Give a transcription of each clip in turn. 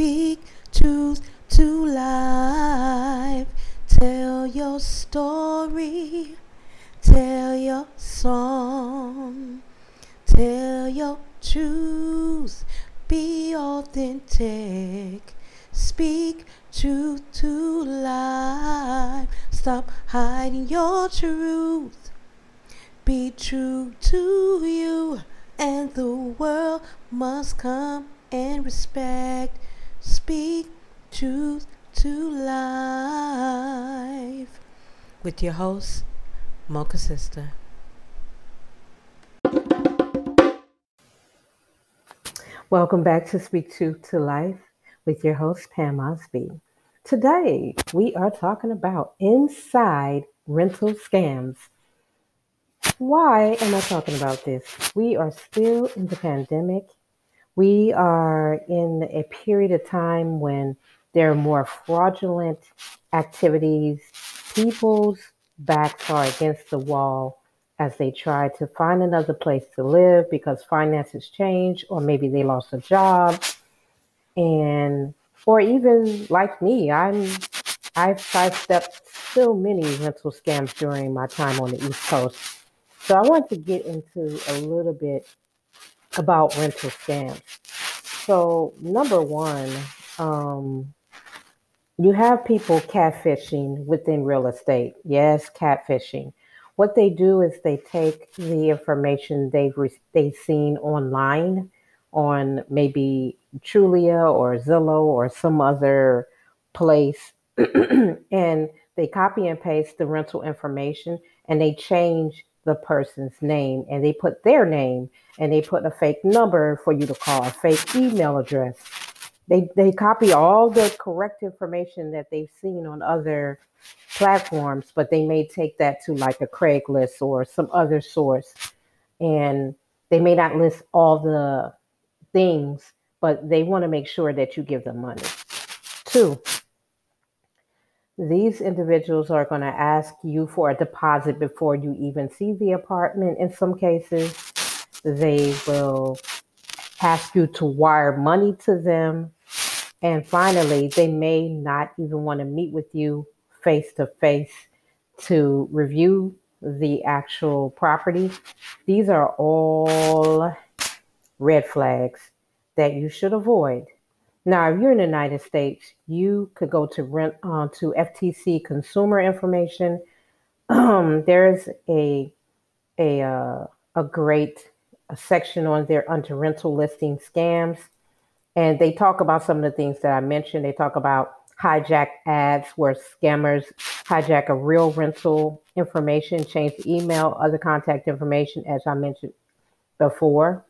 Speak truth to life. Tell your story. Tell your song. Tell your truth. Be authentic. Speak truth to life. Stop hiding your truth. Be true to you, and the world must come and respect. Speak truth to life. With your host, Mocha Sister. Welcome back to Speak Truth to Life with your host, Pam Osby. Today, we are talking about inside rental scams. Why am I talking about this? We are still in the pandemic. We are in a period of time when there are more fraudulent activities. People's backs are against the wall as they try to find another place to live because finances change, or maybe they lost a job. And or even like me, I'm I've sidestepped so many rental scams during my time on the East Coast. So I want to get into a little bit about rental scams. So number one, um, you have people catfishing within real estate. Yes, catfishing. What they do is they take the information they've re- they've seen online on maybe Trulia or Zillow or some other place, and they copy and paste the rental information and they change the person's name and they put their name and they put a fake number for you to call, a fake email address they they copy all the correct information that they've seen on other platforms, but they may take that to like a Craigslist or some other source, and they may not list all the things, but they want to make sure that you give them money. Two, these individuals are going to ask you for a deposit before you even see the apartment. In some cases, they will ask you to wire money to them and finally, they may not even want to meet with you face to face to review the actual property. These are all red flags that you should avoid. Now, if you're in the United States, you could go to rent uh, to FTC Consumer Information. Um, there's a a uh, a great a section on there under rental listing scams. And they talk about some of the things that I mentioned. They talk about hijack ads where scammers hijack a real rental information, change the email, other contact information, as I mentioned before.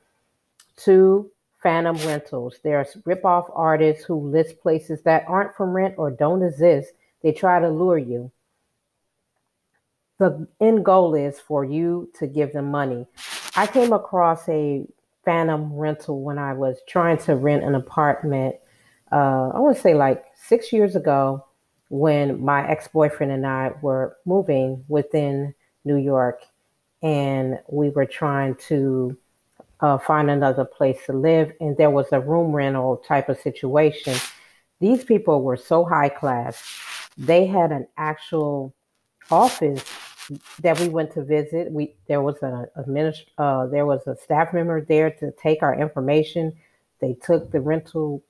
Two, phantom rentals. There are rip-off artists who list places that aren't for rent or don't exist. They try to lure you. The end goal is for you to give them money. I came across a phantom rental when I was trying to rent an apartment. Uh, I want to say like six years ago when my ex boyfriend and I were moving within New York and we were trying to uh, find another place to live. And there was a room rental type of situation. These people were so high class, they had an actual office that we went to visit, we there was a, a uh, there was a staff member there to take our information. They took the rental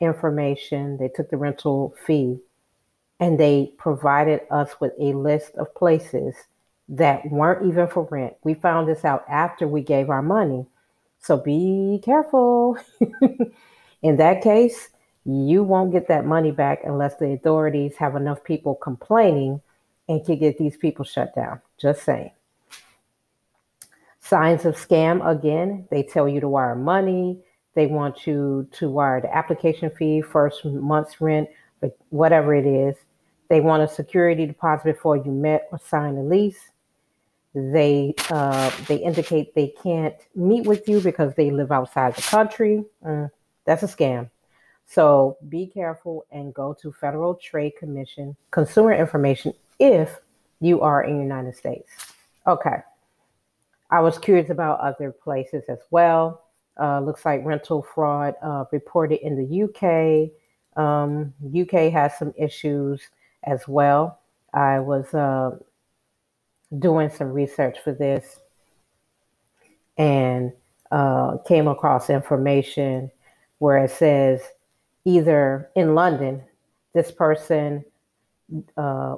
information, they took the rental fee, and they provided us with a list of places that weren't even for rent. We found this out after we gave our money. So be careful. In that case, you won't get that money back unless the authorities have enough people complaining and can get these people shut down. Just saying. Signs of scam again, they tell you to wire money. They want you to wire the application fee, first month's rent, whatever it is. They want a security deposit before you met or sign a lease. They uh, they indicate they can't meet with you because they live outside the country. Mm, that's a scam. So be careful and go to Federal Trade Commission Consumer Information if you are in the United States. Okay. I was curious about other places as well. Uh, looks like rental fraud uh, reported in the UK, Um, UK has some issues as well. I was uh, doing some research for this and uh, came across information where it says either in London, this person uh,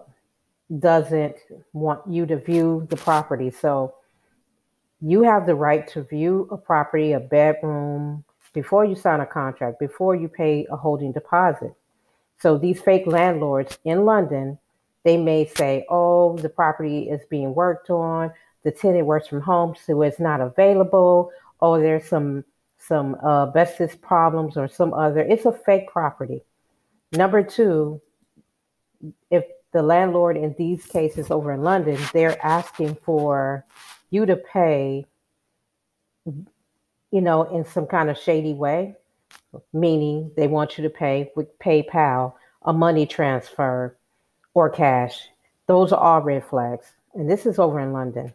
doesn't want you to view the property. So you have the right to view a property, a bedroom, before you sign a contract, before you pay a holding deposit. So these fake landlords in London, they may say, oh, the property is being worked on, the tenant works from home, so it's not available, oh, there's some some uh, asbestos problems or some other. It's a fake property. Number two, if the landlord in these cases over in London, they're asking for you to pay, you know, in some kind of shady way, meaning they want you to pay with PayPal, a money transfer, or cash. Those are all red flags. And this is over in London.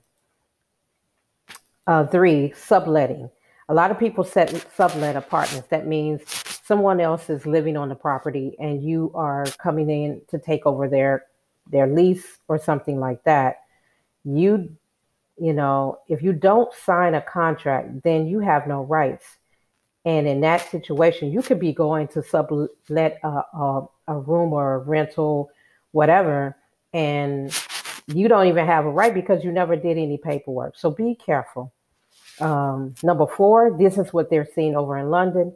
Uh, three, subletting. A lot of people set sublet apartments. That means someone else is living on the property and you are coming in to take over their their lease or something like that. You you know, if you don't sign a contract, then you have no rights. And in that situation, you could be going to sublet a, a, a room or a rental, whatever, and you don't even have a right because you never did any paperwork. So be careful. Um, number four, this is what they're seeing over in London.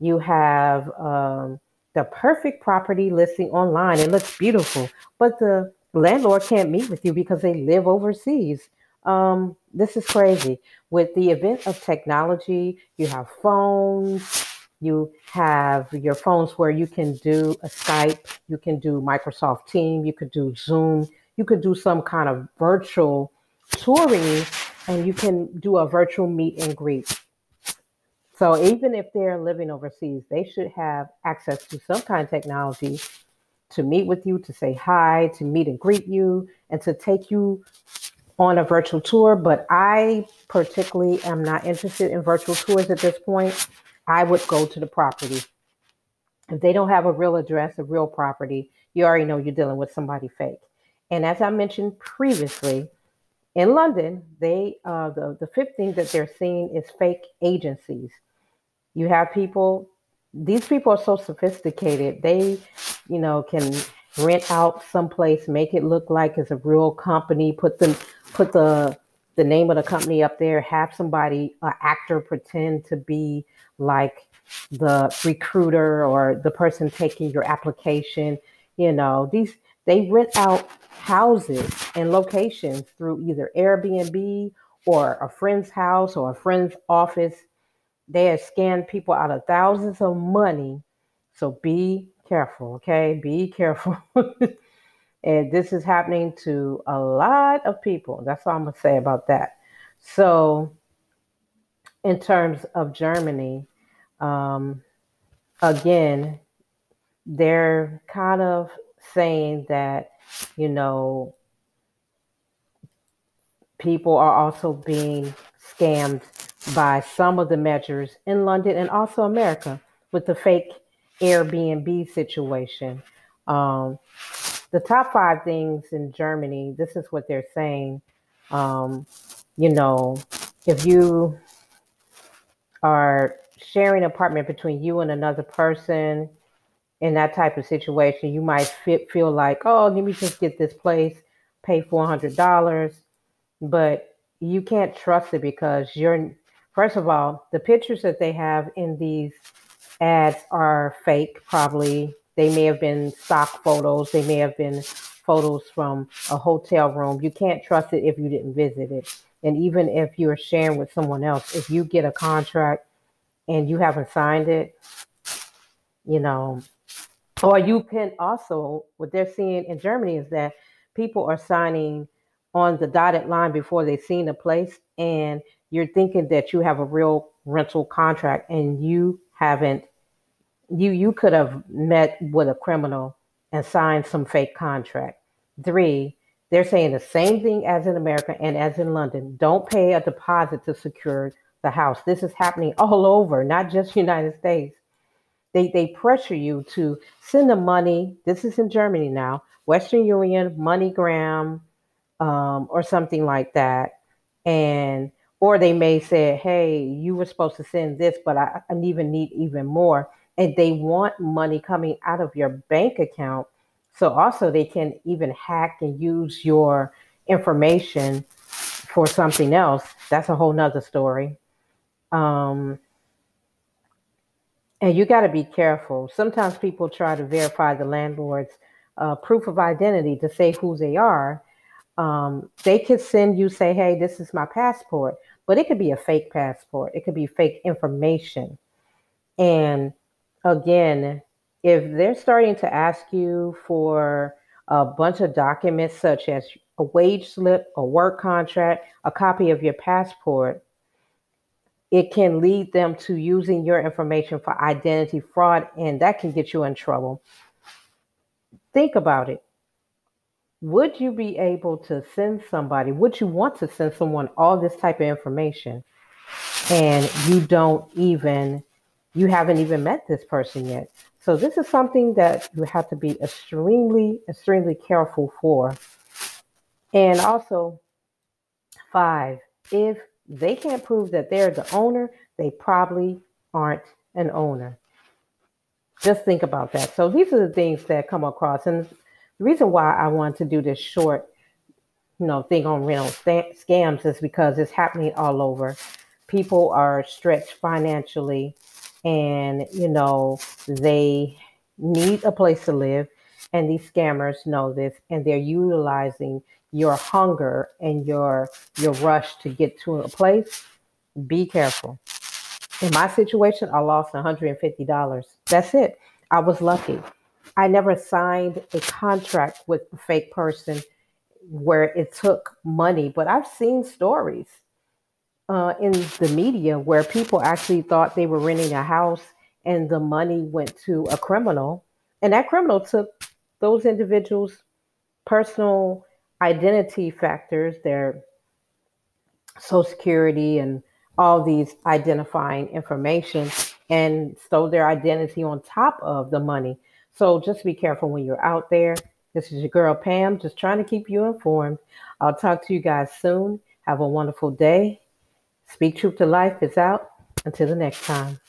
You have um, the perfect property listing online. It looks beautiful, but the landlord can't meet with you because they live overseas. Um, this is crazy. With the event of technology, you have phones, you have your phones where you can do a Skype, you can do Microsoft Team, you could do Zoom, you could do some kind of virtual touring and you can do a virtual meet and greet. So even if they're living overseas, they should have access to some kind of technology to meet with you, to say hi, to meet and greet you, and to take you on a virtual tour. But I particularly am not interested in virtual tours at this point. I would go to the property. If they don't have a real address, a real property, you already know you're dealing with somebody fake. And as I mentioned previously, in London, they uh, the the fifth thing that they're seeing is fake agencies. You have people; these people are so sophisticated. They, you know, can rent out someplace, make it look like it's a real company, put them put the the name of the company up there, have somebody, an actor, pretend to be like the recruiter or the person taking your application. You know, these they rent out houses and locations through either Airbnb or a friend's house or a friend's office. They have scanned people out of thousands of money. So be careful, okay? Be careful. and this is happening to a lot of people. That's all I'm going to say about that. So, in terms of Germany, um, again, they're kind of saying that you know, people are also being scammed by some of the measures in London and also America with the fake Airbnb situation. Um, the top five things in Germany, this is what they're saying. Um, you know, if you are sharing an apartment between you and another person, in that type of situation, you might fit, feel like, oh, let me just get this place, pay $400. But you can't trust it because you're, first of all, the pictures that they have in these ads are fake, probably. They may have been stock photos, they may have been photos from a hotel room. You can't trust it if you didn't visit it. And even if you're sharing with someone else, if you get a contract and you haven't signed it, you know, or you can also, what they're seeing in Germany is that people are signing on the dotted line before they've seen the place, and you're thinking that you have a real rental contract, and you haven't. You you could have met with a criminal and signed some fake contract. Three, they're saying the same thing as in America and as in London. Don't pay a deposit to secure the house. This is happening all over, not just United States they they pressure you to send the money. This is in Germany now, Western Union, MoneyGram, um, or something like that, and or they may say, "Hey, you were supposed to send this, but I, I even need even more," and they want money coming out of your bank account. So also they can even hack and use your information for something else. That's a whole nother story. Um, and you got to be careful. Sometimes people try to verify the landlord's uh, proof of identity to say who they are. Um, they could send you, say, hey, this is my passport, but it could be a fake passport. It could be fake information. And again, if they're starting to ask you for a bunch of documents such as a wage slip, a work contract, a copy of your passport, it can lead them to using your information for identity fraud, and that can get you in trouble. Think about it. Would you be able to send somebody, would you want to send someone all this type of information and you don't even, you haven't even met this person yet? So, this is something that you have to be extremely, extremely careful for. And also, five, if they can't prove that they're the owner, they probably aren't an owner. Just think about that. So these are the things that come across. And the reason why I want to do this short, you know, thing on rental scams is because it's happening all over. People are stretched financially and, you know, they need a place to live. And these scammers know this and they're utilizing your hunger and your your rush to get to a place, be careful. In my situation, I lost $150. That's it. I was lucky. I never signed a contract with a fake person where it took money, but I've seen stories uh, in the media where people actually thought they were renting a house and the money went to a criminal, and that criminal took those individuals' personal identity factors, their social security and all these identifying information and stole their identity on top of the money. So just be careful when you're out there. This is your girl Pam, just trying to keep you informed. I'll talk to you guys soon. Have a wonderful day. Speak Truth to Life is out. Until the next time.